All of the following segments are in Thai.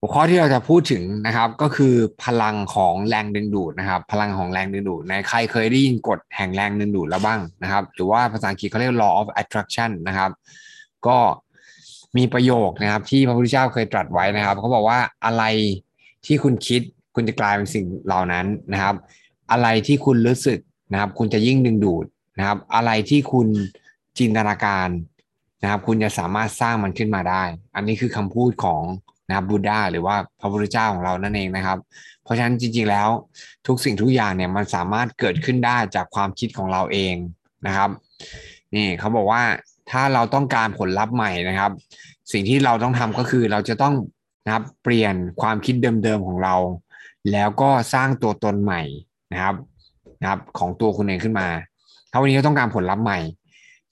หัวข้อที่เราจะพูดถึงนะครับก็คือพลังของแรงดึงดูดนะครับ พลังของแรงดึงดูดในใครเคยได้ยินกฎแห่งแรงดึงดูดแล้วบ้างนะครับ หรือว่าภาษาอังกฤษเขาเรียก law of attraction นะครับ ก็มีประโยคนะครับ ที่พระพุทธเจ้าเคยตรัสไว้นะครับเขาบอกว่าอะไรที่คุณคิดคุณจะกลายเป็นสิ่งเหล่านั้นนะครับ อะไรที่คุณรู้สึกนะครับ คุณจะยิ่งดึงดูดนะครับ อะไรที่คุณจินตนาการนะครับ คุณจะสามารถสร้างมันขึ้นมาได้ อันนี้คือคำพูดของ นะครับบูดาหรือว่าพระพุทธเจ้าของเรานั่นเองนะครับ เพราะฉะนั้นจริงๆแล้วทุกสิ่งทุกอย่างเนี่ยมันสามารถเกิดขึ้นได้จากความคิดของเราเองนะครับนี่เขาบอกว่าถ้าเราต้องการผลลัพธ์ใหม่นะครับ สิ่งที่เราต้องทำก็คือเราจะต้องนะครับเปลี่ยนความคิดเดิมๆของเรา แล้วก็สร้างตัวตนใหม่นะครับนะครับของตัวคุณเองขึ้นมา ถ้าวันนี้เราต้องการผลลัพธ์ใหม่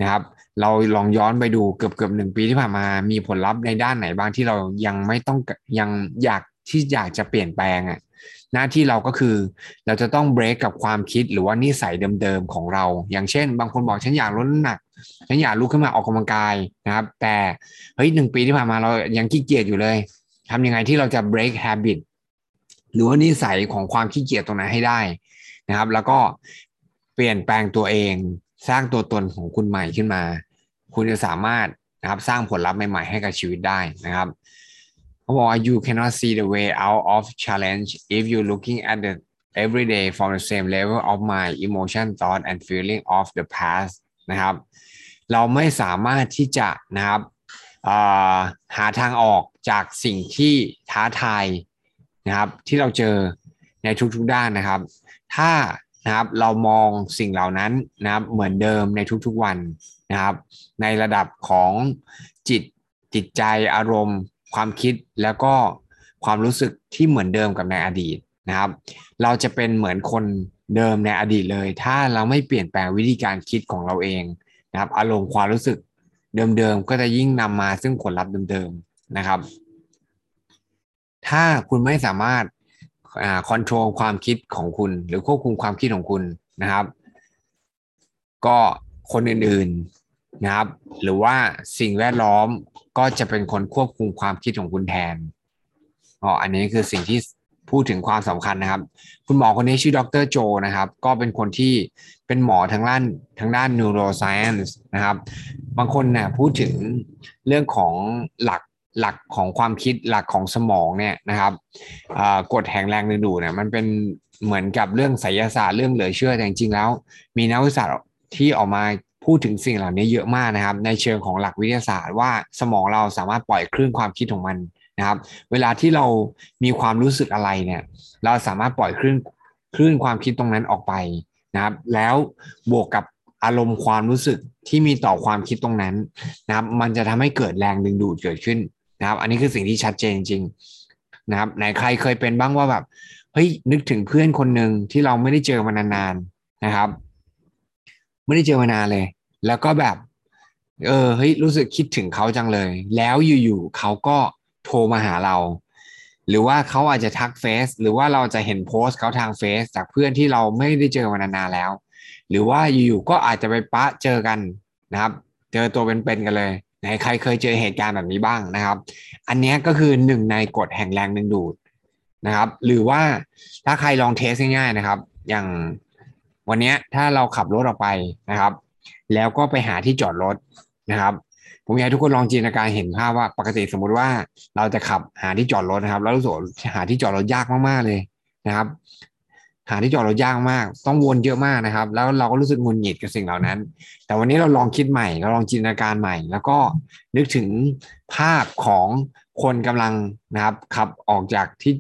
นะครับ เราลองย้อนไปดูเกือบเกือบหนึ่งปีที่ผ่านมา มีผลลัพธ์ในด้านไหนบ้างที่เรายังไม่ต้องยังอยากที่อยากจะเปลี่ยนแปลงอะหน้าที่เราก็คือเราจะต้องเบรกกับความคิดหรือว่านิสัยเดิมๆของเรา อย่างเช่น บางคนบอกฉันอยากลดน้ำหนักฉันอยากลุกขึ้นมาออกกำลังกายนะครับ แต่เฮ้ยหนึ่งปีที่ผ่านมาเรายังขี้เกียจอยู่เลยทำยังไงที่เราจะ break habit หรือว่านิสัยของความขี้เกียจตรงนั้นให้ได้นะครับ แล้วก็เปลี่ยนแปลงตัวเองสร้างตัวตนของคุณใหม่ขึ้นมา คุณจะสามารถนะครับสร้างผลลัพธ์ใหม่ๆให้กับชีวิตได้นะครับเขาบอกว่า you cannot see the way out of challenge if you looking at the every day from the same level of mind emotion thought and feeling of the past นะครับ เราไม่สามารถที่จะนะครับหาทางออกจากสิ่งที่ท้าทายนะครับ ที่เราเจอในทุกๆด้านนะครับ ถ้านะครับเรามองสิ่งเหล่านั้นนะครับเหมือนเดิมในทุกๆวัน นะครับ ในระดับของจิตจิตใจอารมณ์ ความคิดแล้วก็ความรู้สึกที่เหมือนเดิมกับในอดีตนะครับ เราจะเป็นเหมือนคนเดิมในอดีตเลย ถ้าเราไม่เปลี่ยนแปลงวิธีการคิดของเราเองนะครับ อารมณ์ความรู้สึกเดิมๆก็จะยิ่งนำมาซึ่งผลลัพธ์เดิมๆนะครับ ถ้าคุณไม่สามารถคอนโทรลความคิดของคุณ หรือควบคุมความคิดของคุณนะครับ ก็ คนอื่นๆนะครับ หรือว่าสิ่งแวดล้อมก็จะเป็นคนควบคุมความคิดของคุณแทนอ๋ออันนี้คือสิ่งที่พูดถึงความสำคัญนะครับ คุณหมอคนนี้ชื่อดรโจนะครับ ก็เป็นคนที่เป็นหมอทางด้านทางด้าน neuroscience นะครับ บางคนเนี่ยพูดถึงเรื่องของหลักหลักของความคิดหลักของสมองเนี่ยนะครับกฎแห่งแรงดึงดูดเนี่ยมันเป็นเหมือนกับเรื่องไสยศาสตร์เรื่องเหลือเชื่อแต่จริงๆแล้ว มีนักวิทยาศาสตร์ ที่ออกมาพูดถึงสิ่งเหล่านี้เยอะมากนะครับ ในเชิงของหลักวิทยาศาสตร์ว่าสมองเราสามารถปล่อยคลื่นความคิดของมันนะครับ เวลาที่เรามีความรู้สึกอะไรเนี่ย เราสามารถปล่อยคลื่นคลื่นความคิดตรงนั้นออกไปนะครับ แล้วบวกกับอารมณ์ความรู้สึกที่มีต่อความคิดตรงนั้นนะครับ มันจะทำให้เกิดแรงดึงดูดเกิดขึ้นนะครับ อันนี้คือสิ่งที่ชัดเจนจริงนะครับไหนใครเคยเป็นบ้างว่าแบบเฮ้ยนึกถึงเพื่อนคนหนึ่งที่เราไม่ได้เจอมานานๆนะครับ ไม่ได้เจอมานานเลย แล้วก็แบบ เออเฮ้ยรู้สึกคิดถึงเขาจังเลย แล้วอยู่ๆเขาก็โทรมาหาเรา หรือว่าเขาอาจจะทักเฟซหรือว่าเราจะเห็นโพสต์เขาทางเฟซจากเพื่อนที่เราไม่ได้เจอมานานๆแล้ว หรือว่าอยู่ๆก็อาจจะไปปะเจอกันนะครับ เจอตัวเป็นๆกันเลยไหนใครเคยเจอเหตุการณ์แบบนี้บ้างนะครับ อันนี้ก็คือหนึ่งในกฎแห่งแรงดึงดูดนะครับ หรือว่าถ้าใครลองเทสง่ายๆนะครับ อย่าง วันนี้ถ้าเราขับรถออกไปนะครับ แล้วก็ไปหาที่จอดรถนะครับ ผมอยากให้ทุกคนลองจินตนาการเห็นภาพว่าปกติสมมุติว่าเราจะขับหาที่จอดรถนะครับ แล้วรู้สึกหาที่จอดรถยากมากๆเลยนะครับ หาที่จอดรถยากมาก ต้องวนเยอะมากนะครับ แล้วเราก็รู้สึกงุนหงิดกับสิ่งเหล่านั้น แต่วันนี้เราลองคิดใหม่ เราลองจินตนาการใหม่ แล้วก็นึกถึงภาพของคนกำลังนะครับขับออกจากที่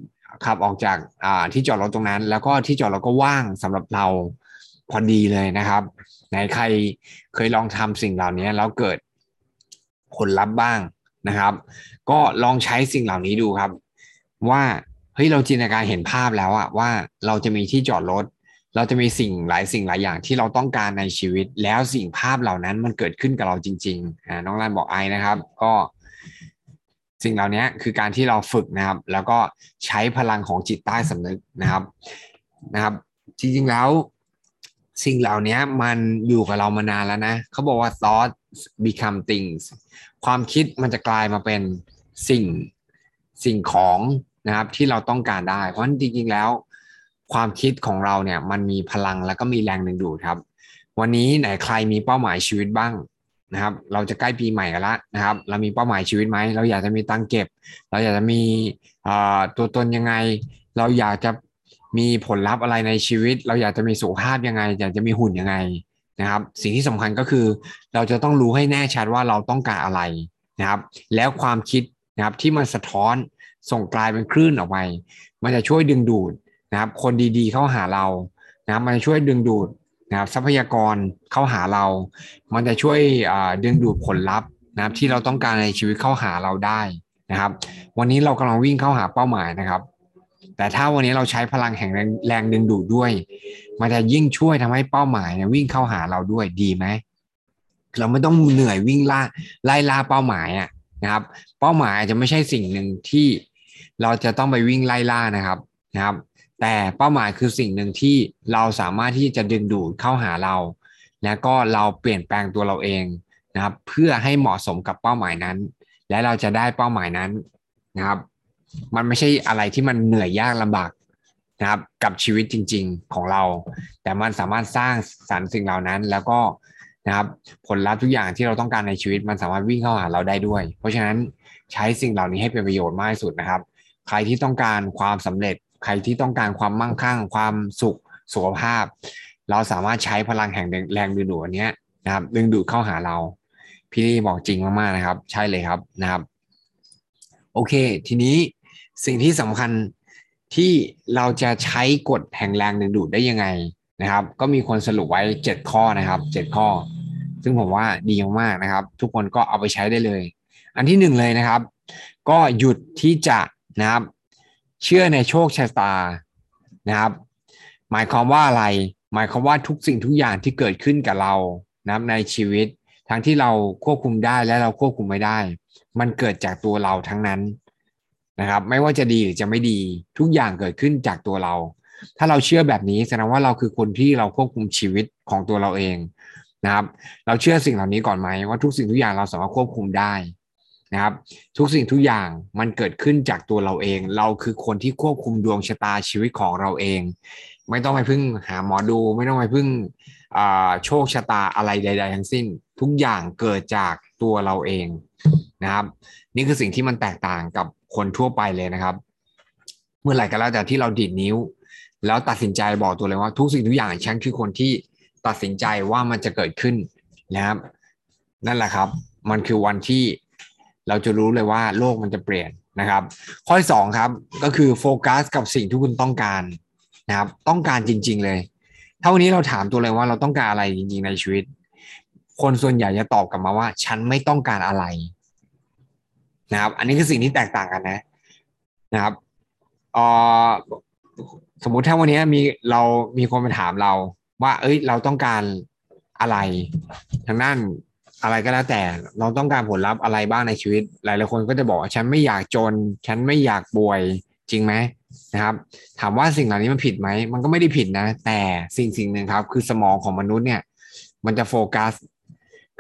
ขับออกจากอ่าที่จอดรถตรงนั้น แล้วก็ที่จอดรถก็ว่างสำหรับเรา พอดีเลยนะครับไหนใครเคยลองทำสิ่งเหล่านี้แล้วเกิดผลลัพธ์บ้างนะครับ ก็ลองใช้สิ่งเหล่านี้ดูครับ ว่าเฮ้ยเราจินตนาการเห็นภาพแล้วอะว่าเราจะมีที่จอดรถเราจะมีสิ่งหลายสิ่งหลายอย่างที่เราต้องการในชีวิต แล้วสิ่งภาพเหล่านั้นมันเกิดขึ้นกับเราจริงๆอ่าน้องรันบอกไอนะครับ ก็ สิ่งเหล่านี้คือการที่เราฝึกนะครับ แล้วก็ใช้พลังของจิตใต้สำนึกนะครับนะครับ จริงๆแล้ว สิ่งเหล่านี้มันอยู่กับเรามานานแล้วนะเขาบอกว่า thought become things ความคิดมันจะกลายมาเป็นสิ่งสิ่งของนะครับที่เราต้องการได้ เพราะฉะนั้นจริงๆแล้ว ความคิดของเราเนี่ยมันมีพลังแล้วก็มีแรงดึงดูดครับ วันนี้ไหนใครมีเป้าหมายชีวิตบ้างนะครับ เราจะใกล้ปีใหม่กันละนะครับ เรามีเป้าหมายชีวิตไหมเราอยากจะมีตังเก็บ เราอยากจะมีตัวตนยังไง เราอยากจะ มีผลลัพธ์อะไรในชีวิต เราอยากจะมีสุขภาพยังไง อยากจะมีหุ่นยังไงนะครับ สิ่งที่สำคัญก็คือ เราจะต้องรู้ให้แน่ชัดว่าเราต้องการอะไรนะครับ แล้วความคิดนะครับที่มันสะท้อนส่งกลายเป็นคลื่นออกไป มันจะช่วยดึงดูดนะครับ คนดีๆเข้าหาเรานะครับมันจะช่วยดึงดูดนะครับทรัพยากรเข้าหาเรา มันจะช่วยดึงดูดผลลัพธ์นะครับที่เราต้องการในชีวิตเข้าหาเราได้นะครับ วันนี้เรากำลังวิ่งเข้าหาเป้าหมายนะครับ แต่ถ้าวันนี้เราใช้พลังแห่งแรงดึงดูดด้วย มันจะยิ่งช่วยทำให้เป้าหมายเนี่ยวิ่งเข้าหาเราด้วยดีไหมเราไม่ต้องเหนื่อยวิ่งล่าไล่ล่าเป้าหมายอะนะครับ เป้าหมายจจะไม่ใช่สิ่งหนึ่งที่เราจะต้องไปวิ่งไล่ล่านะครับนะครับ แต่เป้าหมายคือสิ่งหนึ่งที่เราสามารถที่จะดึงดูดเข้าหาเรา แล้วก็เราเปลี่ยนแปลงตัวเราเองนะครับ เพื่อให้เหมาะสมกับเป้าหมายนั้น และเราจะได้เป้าหมายนั้นนะครับ มันไม่ใช่อะไรที่มันเหนื่อยยากลำบากนะครับ กับชีวิตจริง ๆของเรา แต่มันสามารถสร้างสรรค์สิ่งเหล่านั้น แล้วก็นะครับผลลัพธ์ทุกอย่างที่เราต้องการในชีวิตมันสามารถวิ่งเข้าหาเราได้ด้วย เพราะฉะนั้นใช้สิ่งเหล่านี้ให้เป็นประโยชน์มากที่สุดนะครับ ใครที่ต้องการความสำเร็จ ใครที่ต้องการความมั่งคั่ง ความสุขสุขภาพ เราสามารถใช้พลังแห่งแรงดึงดูดอันนี้นะครับ ดึงดูดเข้าหาเรา พี่นี่บอกจริงมากๆนะครับ ใช่เลยครับนะครับ โอเค ทีนี้ สิ่งที่สำคัญที่เราจะใช้กฎแห่งแรงดึงดูดได้ยังไงนะครับ ก็มีคนสรุปไว้ 7 ข้อนะครับ 7 ข้อ ซึ่งผมว่าดีมากนะครับ ทุกคนก็เอาไปใช้ได้เลย อันที่หนึ่งเลยนะครับ ก็หยุดที่จะนะครับ เชื่อในโชคชะตานะครับ หมายความว่าอะไร หมายความว่าทุกสิ่งทุกอย่างที่เกิดขึ้นกับเรานะครับในชีวิตทั้งที่เราควบคุมได้และเราควบคุมไม่ได้ มันเกิดจากตัวเราทั้งนั้น นะครับ ไม่ว่าจะดีหรือจะไม่ดีทุกอย่างเกิดขึ้นจากตัวเรา ถ้าเราเชื่อแบบนี้แสดงว่าเราคือคนที่เราควบคุมชีวิตของตัวเราเองนะครับ เราเชื่อสิ่งเหล่านี้ก่อนไหมว่าทุกสิ่งทุกอย่างเราสามารถควบคุมได้นะครับ ทุกสิ่งทุกอย่างมันเกิดขึ้นจากตัวเราเอง เราคือคนที่ควบคุมดวงชะตาชีวิตของเราเอง ไม่ต้องไปพึ่งหาหมอดู ไม่ต้องไปพึ่งโชคชะตาอะไรใด ๆ ทั้งสิ้น ทุกอย่างเกิดจากตัวเราเอง นะครับ นี่คือสิ่งที่มันแตกต่างกับคนทั่วไปเลยนะครับ เมื่อไหร่ก็แล้วแต่ที่เราดีดนิ้ว แล้วตัดสินใจบอกตัวเลยว่าทุกสิ่งทุกอย่างฉันคือคนที่ตัดสินใจว่ามันจะเกิดขึ้นนะครับ นั่นแหละครับ มันคือวันที่เราจะรู้เลยว่าโลกมันจะเปลี่ยนนะครับ ข้อที่สองครับก็คือโฟกัสกับสิ่งที่คุณต้องการนะครับ ต้องการจริง ๆ เลย ถ้าวันนี้เราถามตัวเลยว่าเราต้องการอะไรจริง ๆ ในชีวิต คนส่วนใหญ่จะตอบกลับมาว่า ฉันไม่ต้องการอะไร นะครับ อันนี้คือสิ่งที่แตกต่างกันนะ นะครับออสมมุติถ้าวันนี้มีเรามีคนมาถามเรา ว่า เอ้ย เราต้องการอะไรทางด้านอะไรก็แล้วแต่ เราต้องการผลลัพธ์อะไรบ้างในชีวิต หลายๆคนก็จะบอกว่าฉันไม่อยากจน ฉันไม่อยากป่วยจริงไหมนะครับ ถามว่าสิ่งเหล่านี้มันผิดไหมมันก็ไม่ได้ผิดนะ แต่สิ่งสิ่งหนึ่งครับ คือสมองของมนุษย์เนี่ย มันจะโฟกัส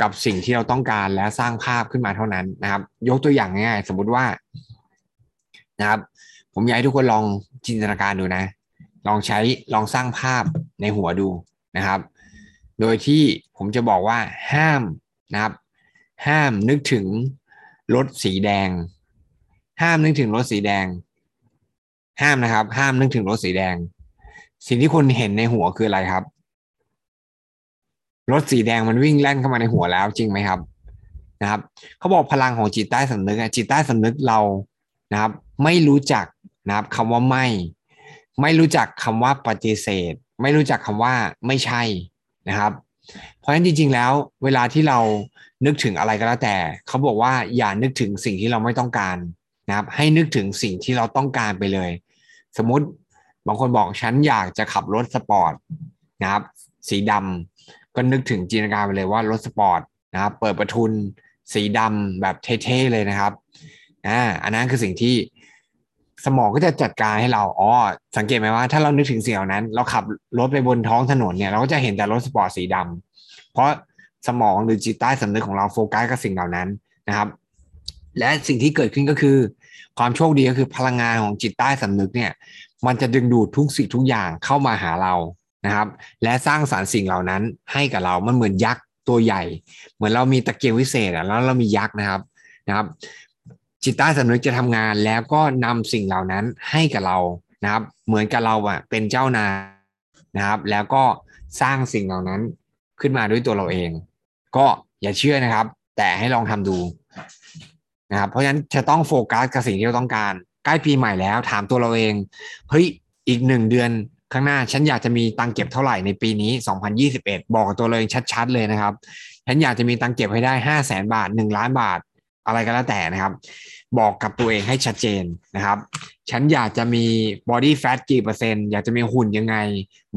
กับสิ่งที่เราต้องการและสร้างภาพขึ้นมาเท่านั้นนะครับ ยกตัวอย่างง่ายๆสมมุติว่านะครับ ผมอยากให้ทุกคนลองจินตนาการดูนะ ลองใช้ลองสร้างภาพในหัวดูนะครับ โดยที่ผมจะบอกว่าห้ามนะครับ ห้ามนึกถึงรถสีแดง ห้ามนึกถึงรถสีแดง ห้ามนะครับ ห้ามนึกถึงรถสีแดง สิ่งที่คุณเห็นในหัวคืออะไรครับ รถสีแดงมันวิ่งแล่นเข้ามาในหัวแล้วจริงไหมครับนะครับเขาบอกพลังของจิตใต้สำนึกจิตใต้สำนึกเรานะครับ ไม่รู้จักนะครับคำว่าไม่ ไม่รู้จักคำว่าปฏิเสธ ไม่รู้จักคำว่าไม่ใช่นะครับ เพราะฉะนั้นจริง ๆ แล้ว เวลาที่เรานึกถึงอะไรก็แล้วแต่เขาบอกว่าอย่านึกถึงสิ่งที่เราไม่ต้องการนะครับ ให้นึกถึงสิ่งที่เราต้องการไปเลย สมมุติบางคนบอกฉันอยากจะขับรถสปอร์ตนะครับ สีดำ ก็นึกถึงจินตนาการไปเลยว่ารถสปอร์ตนะครับ เปิดประทุนสีดำแบบเท่ๆเลยนะครับอ่าอันนั้นคือสิ่งที่สมองก็จะจัดการให้เราอ๋อสังเกตไหมว่าถ้าเรานึกถึงสิ่งเหล่านั้น เราขับรถไปบนท้องถนนเนี่ยเราก็จะเห็นแต่รถสปอร์ตสีดำเพราะสมองหรือจิตใต้สำนึกของเราโฟกัสกับสิ่งเหล่านั้นนะครับ และสิ่งที่เกิดขึ้นก็คือ ความโชคดีก็คือพลังงานของจิตใต้สำนึกเนี่ย มันจะดึงดูดทุกสิ่งทุกอย่างเข้ามาหาเรา นะครับ และสร้างสารรค์สิ่งเหล่านั้นให้กับเรา มันเหมือนยักษ์ตัวใหญ่ เหมือนเรามีตะเกียงวิเศษอะแล้วเรามียักษ์นะครับนะครับ จิตใต้สำนึกจะทำงานแล้วก็นำสิ่งเหล่านั้นให้กับเรานะครับ เหมือนกับเราอะเป็นเจ้านายนะครับ แล้วก็สร้างสิ่งเหล่านั้นขึ้นมาด้วยตัวเราเอง ก็อย่าเชื่อนะครับ แต่ให้ลองทำดูนะครับ เพราะฉะนั้นจะต้องโฟกัสกับสิ่งที่เราต้องการ ใกล้ปีใหม่แล้วถามตัวเราเองเฮ้ยอีกหนึ่งเดือน ข้างหน้าฉันอยากจะมีตังเก็บเท่าไหร่ในปีนี้ 2021 บอกตัวเราเองชัด ๆ เลยนะครับ ฉันอยากจะมีตังเก็บให้ได้ 5 0 0แสนบาท 1 ล้านบาท อะไรก็แล้วแต่นะครับ บอกกับตัวเองให้ชัดเจนนะครับ ฉันอยากจะมี body fat กี่เปอร์เซ็นต์ อยากจะมีหุ่นยังไง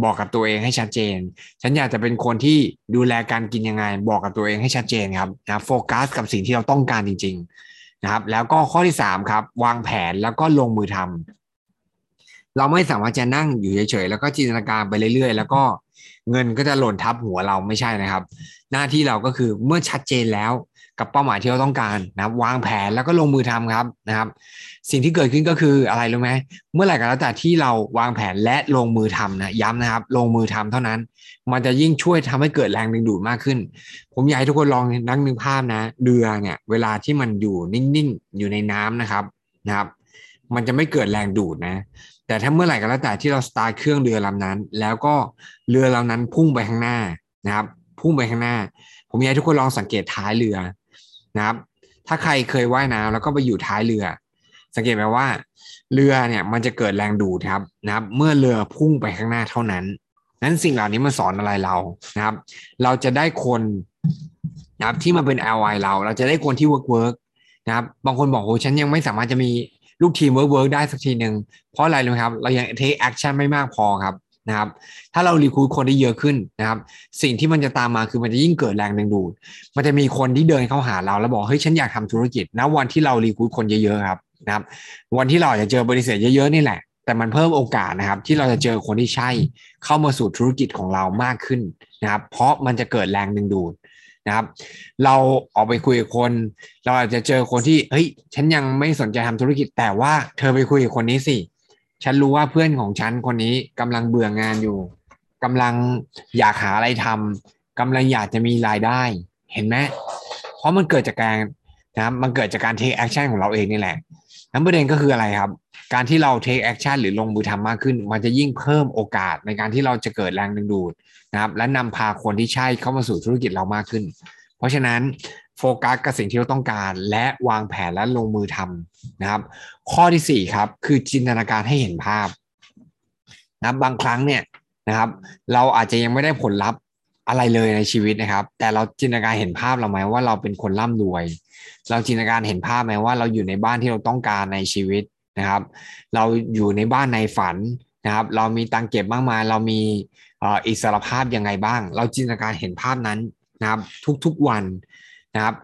บอกกับตัวเองให้ชัดเจน ฉันอยากจะเป็นคนที่ดูแลการกินยังไง บอกกับตัวเองให้ชัดเจนครับนะโฟกัสกับสิ่งที่เราต้องการจริง ๆ นะครับ แล้วก็ข้อที่3ครับ วางแผนแล้วก็ลงมือทำ เราไม่สามารถจะนั่งอยู่เฉยๆแล้วก็จินตนาการไปเรื่อยๆ แล้วก็เงินก็จะหล่นทับหัวเราไม่ใช่นะครับ หน้าที่เราก็คือเมื่อชัดเจนแล้วกับเป้าหมายที่เราต้องการนะครับ วางแผนแล้วก็ลงมือทำครับนะครับ สิ่งที่เกิดขึ้นก็คืออะไรรู้ไหมเมื่อไหร่ก็แล้วแต่ที่เราวางแผนและลงมือทำนะย้ำนะครับ ลงมือทำเท่านั้น มันจะยิ่งช่วยทำให้เกิดแรงดึงดูดมากขึ้น ผมอยากให้ทุกคนลองนั่งนึกภาพนะ เรือเนี่ย เวลาที่มันอยู่นิ่งๆ อยู่ในน้ำนะครับนะครับ มันจะไม่เกิดแรงดูดนะ แต่ถ้าเมื่อไหร่ก็แล้วแต่ที่เราสตาร์ทเครื่องเรือลำนั้น แล้วก็เรือลำนั้นพุ่งไปข้างหน้านะครับ พุ่งไปข้างหน้า ผมอยากให้ทุกคนลองสังเกตท้ายเรือนะครับ ถ้าใครเคยว่ายน้ำแล้วก็ไปอยู่ท้ายเรือ สังเกตไหมว่า เรือเนี่ยมันจะเกิดแรงดูดครับนะครับ เมื่อเรือพุ่งไปข้างหน้าเท่านั้น นั้นสิ่งเหล่านี้มันสอนอะไรเรานะครับ เราจะได้คนนะครับที่มาเป็น ally เรา เราจะได้คนที่ work work นะครับ บางคนบอกโอ้ฉันยังไม่สามารถจะมี ลูกทีม work work ได้สักทีหนึ่งเพราะอะไรรู้ครับ เรายัง take action ไม่มากพอครับนะครับ ถ้าเรารีคูดคนได้เยอะขึ้นนะครับ สิ่งที่มันจะตามมาคือมันจะยิ่งเกิดแรงดึงดูด มันจะมีคนที่เดินเข้าหาเราแล้วบอกเฮ้ยฉันอยากทำธุรกิจนะวันที่เรารีคูดคนเยอะๆครับนะครับ วันที่เราจะเจอบริษัทเยอะๆนี่แหละ แต่มันเพิ่มโอกาสนะครับ ที่เราจะเจอคนที่ใช่เข้ามาสู่ธุรกิจของเรามากขึ้นนะครับ เพราะมันจะเกิดแรงดึงดูด นะครับ เราออกไปคุยกับคน เราอาจจะเจอคนที่เฮ้ย ฉันยังไม่สนใจทำธุรกิจ แต่ว่าเธอไปคุยกับคนนี้สิ ฉันรู้ว่าเพื่อนของฉันคนนี้กำลังเบื่องานอยู่กำลังอยากหาอะไรทำกำลังอยากจะมีรายได้ เห็นไหมเพราะมันเกิดจากการนะครับมันเกิดจากการ take action ของเราเองนี่แหละ นั้นประเด็นก็คืออะไรครับ การที่เรา take action หรือลงมือทำมากขึ้น มันจะยิ่งเพิ่มโอกาสในการที่เราจะเกิดแรงดึงดูดนะครับ และนำพาคนที่ใช่เข้ามาสู่ธุรกิจเรามากขึ้น เพราะฉะนั้นโฟกัสกับสิ่งที่เราต้องการ และวางแผนและลงมือทำนะครับ ข้อที่สี่ครับคือจินตนาการให้เห็นภาพนะบางครั้งเนี่ยนะครับ เราอาจจะยังไม่ได้ผลลัพธ์ อะไรเลยในชีวิตนะครับ แต่เราจินตนาการเห็นภาพเราไหมว่าเราเป็นคนร่ำรวย เราจินตนาการเห็นภาพไหมว่าเราอยู่ในบ้านที่เราต้องการในชีวิตนะครับ เราอยู่ในบ้านในฝันนะครับ เรามีตังเก็บมากมาย เรามีอิสรภาพยังไงบ้าง เราจินตนาการเห็นภาพนั้นนะครับ ทุกๆวันนะครับ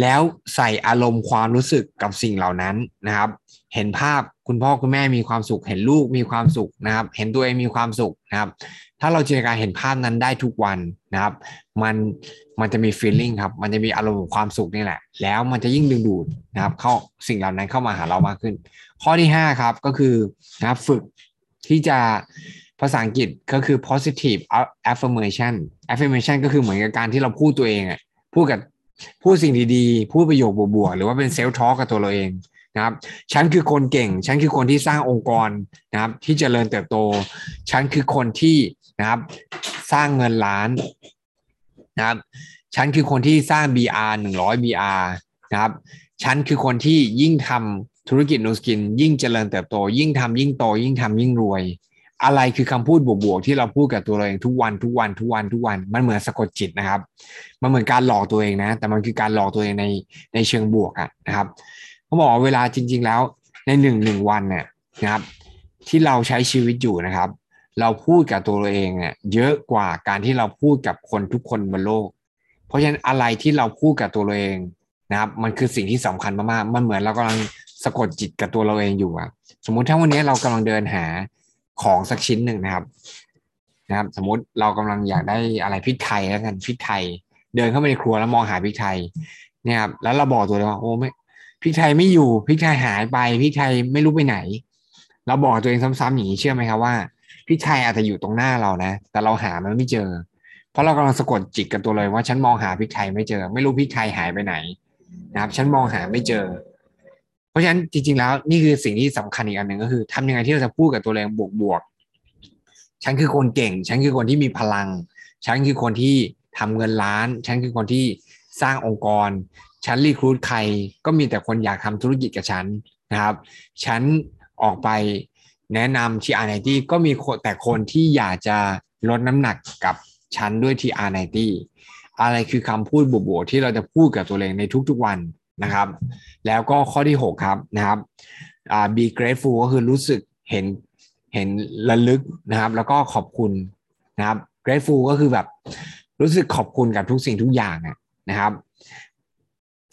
แล้วใส่อารมณ์ความรู้สึกกับสิ่งเหล่านั้นนะครับ เห็นภาพคุณพ่อคุณแม่มีความสุข เห็นลูกมีความสุขนะครับ เห็นตัวเองมีความสุขนะครับ ถ้าเราจินตนาการเห็นภาพนั้นได้ทุกวันนะครับ มันมันจะมี feeling ครับ มันจะมีอารมณ์ความสุขนี่แหละ แล้วมันจะยิ่งดึงดูดนะครับ เข้าสิ่งเหล่านั้นเข้ามาหาเรามากขึ้น ข้อที่5ครับก็คือนะครับฝึกที่จะภาษาอังกฤษก็คือ positive affirmation affirmation ก็คือเหมือนกับการที่เราพูดตัวเองอะพูดกับ พูดสิ่งดีๆ พูดประโยคบวกๆ หรือว่าเป็นเซลฟ์ทอล์กกับตัวเราเองนะครับ ฉันคือคนเก่ง ฉันคือคนที่สร้างองค์กรนะครับ ที่จเจริญเติบโต ฉันคือคนที่นะครับ สร้างเงินล้านนะครับ ฉันคือคนที่สร้าง BR หนึ่งร้อย BR นะครับ ฉันคือคนที่ยิ่งทำธุรกิจนูสกิน ยิ่งเจริญเติบโต ยิ่งทำยิ่งโต ยิ่งทำยิ่งรวย อะไรคือคำพูดบวกๆที่เราพูดกับตัวเราเองทุกวันทุกวันทุกวันทุกวันมันเหมือนสะกดจิตนะครับ มันเหมือนการหลอกตัวเองนะ แต่มันคือการหลอกตัวเองในในเชิงบวกอะนะครับเขาบอกเวลาจริง ๆ แล้วในหนึ่งหนึ่งวันเนี่ยนะครับ ที่เราใช้ชีวิตอยู่นะครับ เราพูดกับตัวเราเองเนี่ยเยอะกว่าการที่เราพูดกับคนทุกคนบนโลก เพราะฉะนั้นอะไรที่เราพูดกับตัวเราเองนะครับ มันคือสิ่งที่สำคัญมากๆมันเหมือนเรากำลังสะกดจิตกับตัวเราเองอยู่อะสมมุติถ้าวันนี้เรากำลังเดินหา ของสักชิ้นหนึ่งนะครับ นะครับ สมมติเรากำลังอยากได้อะไรพริกไทยแล้วกันพริกไทย เดินเข้าไปในครัวแล้วมองหาพริกไทย เนี่ยครับ แล้วเราบอกตัวเลยว่าโอ้ไม่พริกไทยไม่อยู่พริกไทยหายไปพริกไทยไม่รู้ไปไหน เราบอกตัวเองซ้ำๆอย่างนี้เชื่อไหมครับว่าพริกไทยอาจจะอยู่ตรงหน้าเรานะ แต่เราหามันไม่เจอ เพราะเรากำลังสะกดจิตกันตัวเลยว่าฉันมองหาพริกไทยไม่เจอ ไม่รู้พริกไทยหายไปไหน นะครับ ฉันมองหาไม่เจอ ราะฉะนั้นจริงๆแล้วนี่คือสิ่งที่สำคัญอีกอันหนึ่งก็คือทำยังไงที่เราจะพูดกับตัวเองบวกๆฉันคือคนเก่ง ฉันคือคนที่มีพลัง ฉันคือคนที่ทำเงินล้าน ฉันคือคนที่สร้างองค์กร ฉัน recruit ใคร ก็มีแต่คนอยากทำธุรกิจกับฉันนะครับ ฉันออกไปแนะนำ TR90ก็มีแต่คนที่อยากจะลดน้ำหนักกับฉันด้วย TR90อะไรคือคำพูดบวกๆที่เราจะพูดกับตัวเองในทุกๆวัน นะครับ แล้วก็ข้อที่ 6 ครับนะครับอ่า be grateful ก็คือรู้สึกเห็นเห็นระลึกนะครับ แล้วก็ขอบคุณนะครับ grateful ก็คือแบบรู้สึกขอบคุณกับทุกสิ่งทุกอย่างนะครับ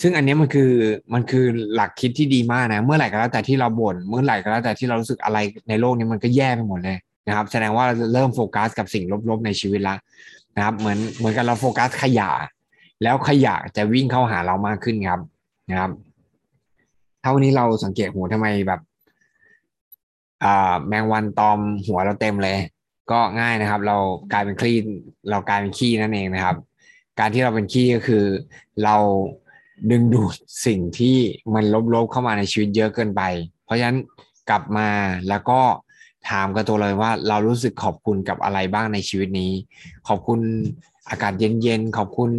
ซึ่งอันนี้มันคือมันคือหลักคิดที่ดีมากนะ เมื่อไหร่ก็แล้วแต่ที่เราบน่นเมื่อไหร่ก็แล้วแต่ที่เรารู้สึกอะไรในโลกนี้มันก็แย่ไปหมดเลยนะครับ แสดงว่าเราเริ่มโฟกัสกับสิ่งลบๆในชีวิตละนะครับ เหมือนเหมือนกับเราโฟกัสขยะ แล้วขยะจะวิ่งเข้าหาเรามากขึ้นครับ นะครับ ถ้าวันนี้เราสังเกตหัวทำไมแบบอแมงวันตอมหัวเราเต็มเลย ก็ง่ายนะครับ เรากลายเป็นคลีนเรากลายเป็นขี้นั่นเองนะครับ การที่เราเป็นขี้ก็คือ เราดึงดูดสิ่งที่มันลบๆเข้ามาในชีวิตเยอะเกินไป เพราะฉะนั้นกลับมาแล้วก็ถามกับตัวเลยว่าเรารู้สึกขอบคุณกับอะไรบ้างในชีวิตนี้ ขอบคุณ อากาศเย็นๆ ขอบคุณ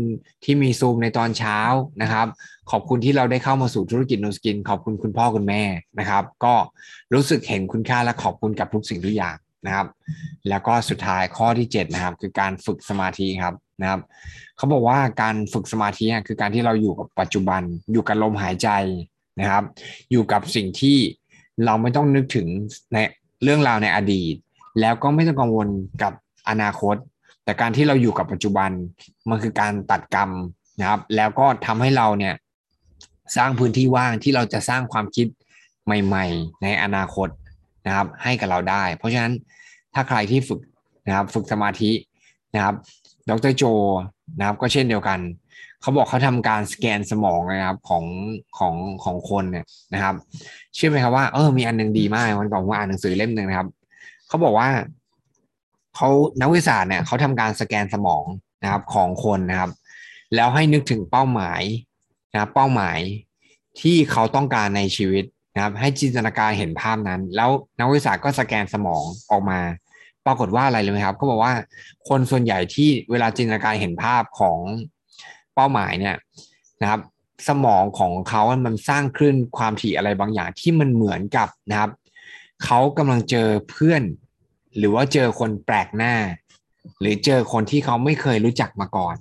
ที่มีซูมในตอนเช้านะครับ ขอบคุณที่เราได้เข้ามาสู่ธุรกิจนูสกิน ขอบคุณคุณพ่อคุณแม่นะครับ ก็รู้สึกเห็นคุณค่าและขอบคุณกับทุกสิ่งทุกอย่างนะครับ แล้วก็สุดท้ายข้อที่7นะครับคือการฝึกสมาธิครับนะครับเขาบอกว่าการฝึกสมาธิคือการที่เราอยู่กับปัจจุบัน อยู่กับลมหายใจนะครับ อยู่กับสิ่งที่เราไม่ต้องนึกถึงในเรื่องราวในอดีต แล้วก็ไม่ต้องกังวลกับอนาคต แต่การที่เราอยู่กับปัจจุบันมันคือการตัดกรรมนะครับ แล้วก็ทำให้เราเนี่ยสร้างพื้นที่ว่างที่เราจะสร้างความคิดใหม่ ๆ ในอนาคตนะครับ ให้กับเราได้ เพราะฉะนั้นถ้าใครที่ฝึกนะครับฝึกสมาธินะครับดรโจนะครับก็เช่นเดียวกัน เขาบอกเขาทำการสแกนสมองนะครับของของของคนเนี่ยนะครับ เชื่อไหมครับว่าเออมีอันนึงดีมากวันก่อนผมอ่านหนังสือเล่มหนึ่งนะครับ เขาบอกว่า เขานักวิทยาศาสตร์เนี่ยเขาทำการสแกนสมองนะครับของคนนะครับ แล้วให้นึกถึงเป้าหมายนะครับเป้าหมายที่เขาต้องการในชีวิตนะครับ ให้จินตนาการเห็นภาพนั้น แล้วนักวิทยาศาสตร์ก็สแกนสมองออกมา ปรากฏว่าอะไรเลยไหมครับเขาบอกว่าคนส่วนใหญ่ที่เวลาจินตนาการเห็นภาพของเป้าหมายเนี่ยนะครับ สมองของเขา มันสร้างคลื่นความถี่อะไรบางอย่างที่มันเหมือนกับนะครับเขากำลังเจอเพื่อน หรือว่าเจอคนแปลกหน้า หรือเจอคนที่เขาไม่เคยรู้จักมาก่อน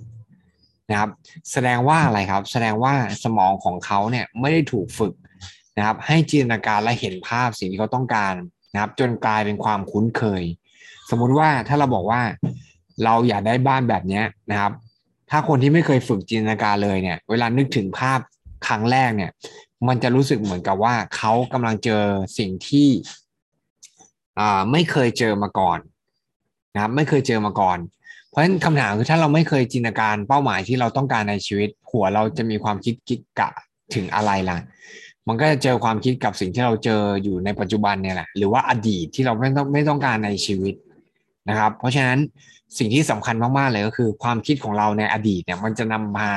นะครับ แสดงว่าอะไรครับ แสดงว่าสมองของเขาเนี่ยไม่ได้ถูกฝึกนะครับ ให้จินตนาการและเห็นภาพสิ่งที่เขาต้องการนะครับ จนกลายเป็นความคุ้นเคย สมมุติว่าถ้าเราบอกว่าเราอยากได้บ้านแบบนี้นะครับ ถ้าคนที่ไม่เคยฝึกจินตนาการเลยเนี่ย เวลานึกถึงภาพครั้งแรกเนี่ย มันจะรู้สึกเหมือนกับว่าเขากำลังเจอสิ่งที่ อ่าไม่เคยเจอมาก่อนนะครับไม่เคยเจอมาก่อน เพราะฉะนั้นคำถามคือถ้าเราไม่เคยจินตนาการเป้าหมายที่เราต้องการในชีวิต หัวเราจะมีความคิดกิกะถึงอะไรล่ะ มันก็จะเจอความคิดกับสิ่งที่เราเจออยู่ในปัจจุบันเนี่ยแหละหรือว่าอดีตที่เราไม่ต้องไม่ต้องการในชีวิตนะครับ เพราะฉะนั้นสิ่งที่สำคัญมากๆเลยก็คือ ความคิดของเราในอดีตเนี่ยมันจะนำมา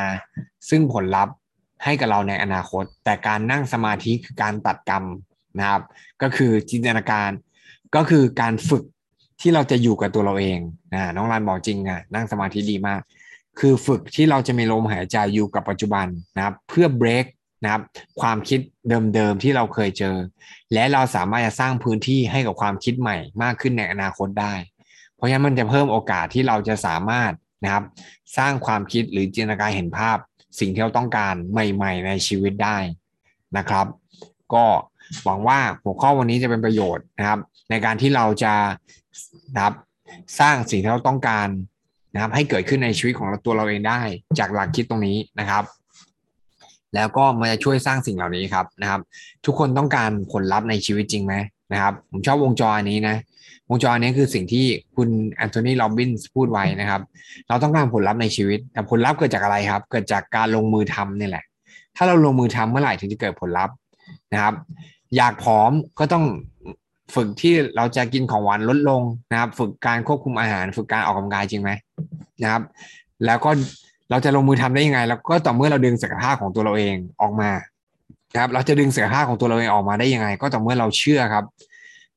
ซึ่งผลลัพธ์ให้กับเราในอนาคต แต่การนั่งสมาธิคือการตัดกรรมนะครับ ก็คือจินตนาการ ก็คือการฝึกที่เราจะอยู่กับตัวเราเองนะน้องรันบอกจริงนะนั่งสมาธิดีมาก คือฝึกที่เราจะมีลมหายใจอยู่กับปัจจุบันนะครับ เพื่อเบรกนะครับ ความคิดเดิมๆที่เราเคยเจอ และเราสามารถจะสร้างพื้นที่ให้กับความคิดใหม่มากขึ้นในอนาคตได้ เพราะฉะนั้นมันจะเพิ่มโอกาสที่เราจะสามารถนะครับ สร้างความคิดหรือจินตนาการเห็นภาพ สิ่งที่เราต้องการใหม่ ๆ ในชีวิตได้นะครับ ก็ หวังว่าหัวข้อวันนี้จะเป็นประโยชน์นะครับ ในการที่เราจะนะครับสร้างสิ่งที่เราต้องการนะครับ ให้เกิดขึ้นในชีวิตของตัวเราเองได้จากหลักคิดตรงนี้นะครับ แล้วก็มันจะช่วยสร้างสิ่งเหล่านี้ครับนะครับ ทุกคนต้องการผลลัพธ์ในชีวิตจริงไหมนะครับ ผมชอบวงจรนี้นะวงจรนี้คือสิ่งที่คุณ Anthony Robbins พูดไว้นะครับ เราต้องการผลลัพธ์ในชีวิต แต่ผลลัพธ์เกิดจากอะไรครับ เกิดจากการลงมือทำนี่แหละ ถ้าเราลงมือทำเมื่อไหร่ถึงจะเกิดผลลัพธ์นะครับ อยากผอมก็ต้องฝึกที่เราจะกินของหวานลดลงนะครับ ฝึกการควบคุมอาหาร ฝึกการออกกำลังกายจริงไหมนะครับ แล้วก็เราจะลงมือทำได้ยังไง แล้วก็ต่อเมื่อเราดึงศักยภาพของตัวเราเองออกมานะครับเราจะดึงศักยภาพของตัวเราเองออกมาได้ยังไง ก็ต่อเมื่อเราเชื่อครับ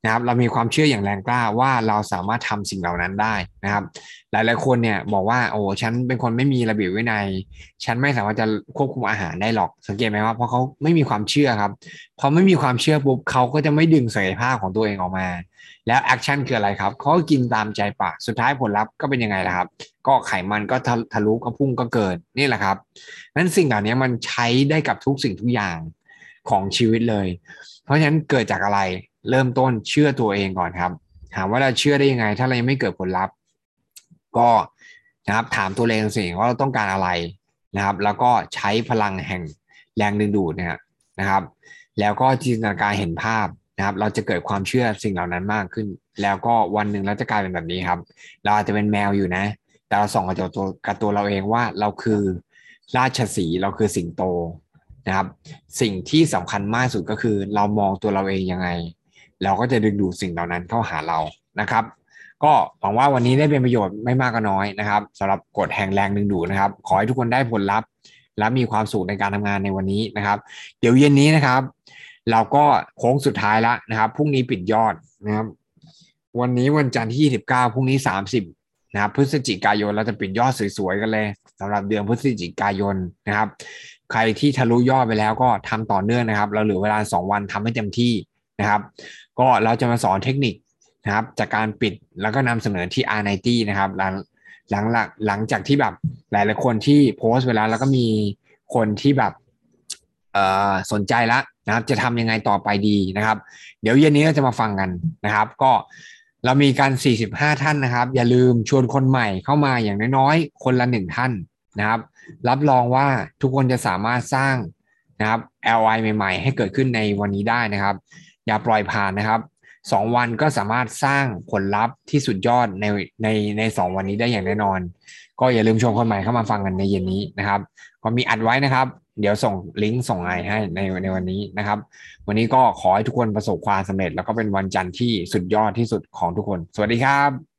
นะครับเรามีความเชื่ออย่างแรงกล้าว่าเราสามารถทำสิ่งเหล่านั้นได้นะครับ หลายๆคนเนี่ยบอกว่าโอ้ฉันเป็นคนไม่มีระเบียบวินัย ฉันไม่สามารถจะควบคุมอาหารได้หรอกสังเกตไหมว่าเพราะเขาไม่มีความเชื่อครับพอไม่มีความเชื่อปุ๊บเขาก็จะไม่ดึงศักยภาพของตัวเองออกมา แล้วแอคชั่นคืออะไรครับเขาก็กินตามใจปากสุดท้ายผลลัพธ์ก็เป็นยังไงล่ะครับ ก็ไขมันก็ทะลุก็พุ่งก็เกินนี่แหละครับนั้นสิ่งเหล่านี้มันใช้ได้กับทุกสิ่งทุกอย่างของชีวิตเลย เพราะฉะนั้นเกิดจากอะไร เริ่มต้นเชื่อตัวเองก่อนครับ ถามว่าเราเชื่อได้ยังไง ถ้าเรายังไม่เกิดผลลัพธ์ ก็นะครับถามตัวเองสิว่าเราต้องการอะไรนะครับ แล้วก็ใช้พลังแห่งแรงดึงดูดเนี่ยนะครับ แล้วก็จินตนาการเห็นภาพนะครับ เราจะเกิดความเชื่อสิ่งเหล่านั้นมากขึ้น แล้วก็วันหนึ่งเราจะกลายเป็นแบบนี้ครับ เราอาจจะเป็นแมวอยู่นะ แต่เราส่องกระจกตัวกับตัวเราเองว่าเราคือราชสีเราคือสิงโตนะครับ สิ่งที่สำคัญมากสุดก็คือเรามองตัวเราเองยังไง เราก็จะดึงดูดสิ่งเหล่านั้นเข้าหาเรานะครับ ก็หวังว่าวันนี้ได้เป็นประโยชน์ไม่มากก็น้อยนะครับสำหรับกฎแห่งแรงดึงดูดนะครับ ขอให้ทุกคนได้ผลลัพธ์ และมีความสุขในการทำงานในวันนี้นะครับ เดี๋ยวเย็นนี้นะครับ เราก็โค้งสุดท้ายแล้วนะครับพรุ่งนี้ปิดยอดนะครับ วันนี้วันจันทร์ที่ 29พรุ่งนี้ 30นะครับพฤศจิกายนเราจะปิดยอดสวยๆกันเลยสำหรับเดือนพฤศจิกายนนะครับ ใครที่ทะลุยอดไปแล้วก็ทำต่อเนื่องนะครับ เราเหลือเวลา 2 วันทำให้เต็มที่ นะครับ ก็เราจะมาสอนเทคนิคนะครับ จากการปิดแล้วก็นำเสนอที่ R90 นะครับหลังหลังหลังจากที่แบบหลายหลายคนที่โพสต์ไปแล้วแล้วก็มีคนที่แบบเอ่อสนใจแล้วนะครับ จะทำยังไงต่อไปดีนะครับ เดี๋ยวเย็นนี้เราจะมาฟังกันนะครับ ก็เรามีการ45 ท่านนะครับ อย่าลืมชวนคนใหม่เข้ามาอย่างน้อยๆ คนละหนึ่งท่านนะครับ รับรองว่าทุกคนจะสามารถสร้างนะครับ LI ใหม่ ๆ ให้เกิดขึ้นในวันนี้ได้นะครับ อย่าปล่อยผ่านนะครับสองวันก็สามารถสร้างผลลัพธ์ที่สุดยอดในในในสองวันนี้ได้อย่างแน่นอน ก็อย่าลืมชมคนใหม่เข้ามาฟังกันในเย็นนี้นะครับ ก็มีอัดไว้นะครับ เดี๋ยวส่งลิงก์ส่งไอให้ในในวันนี้นะครับ วันนี้ก็ขอให้ทุกคนประสบความสำเร็จ แล้วก็เป็นวันจันทร์ที่สุดยอดที่สุดของทุกคน สวัสดีครับ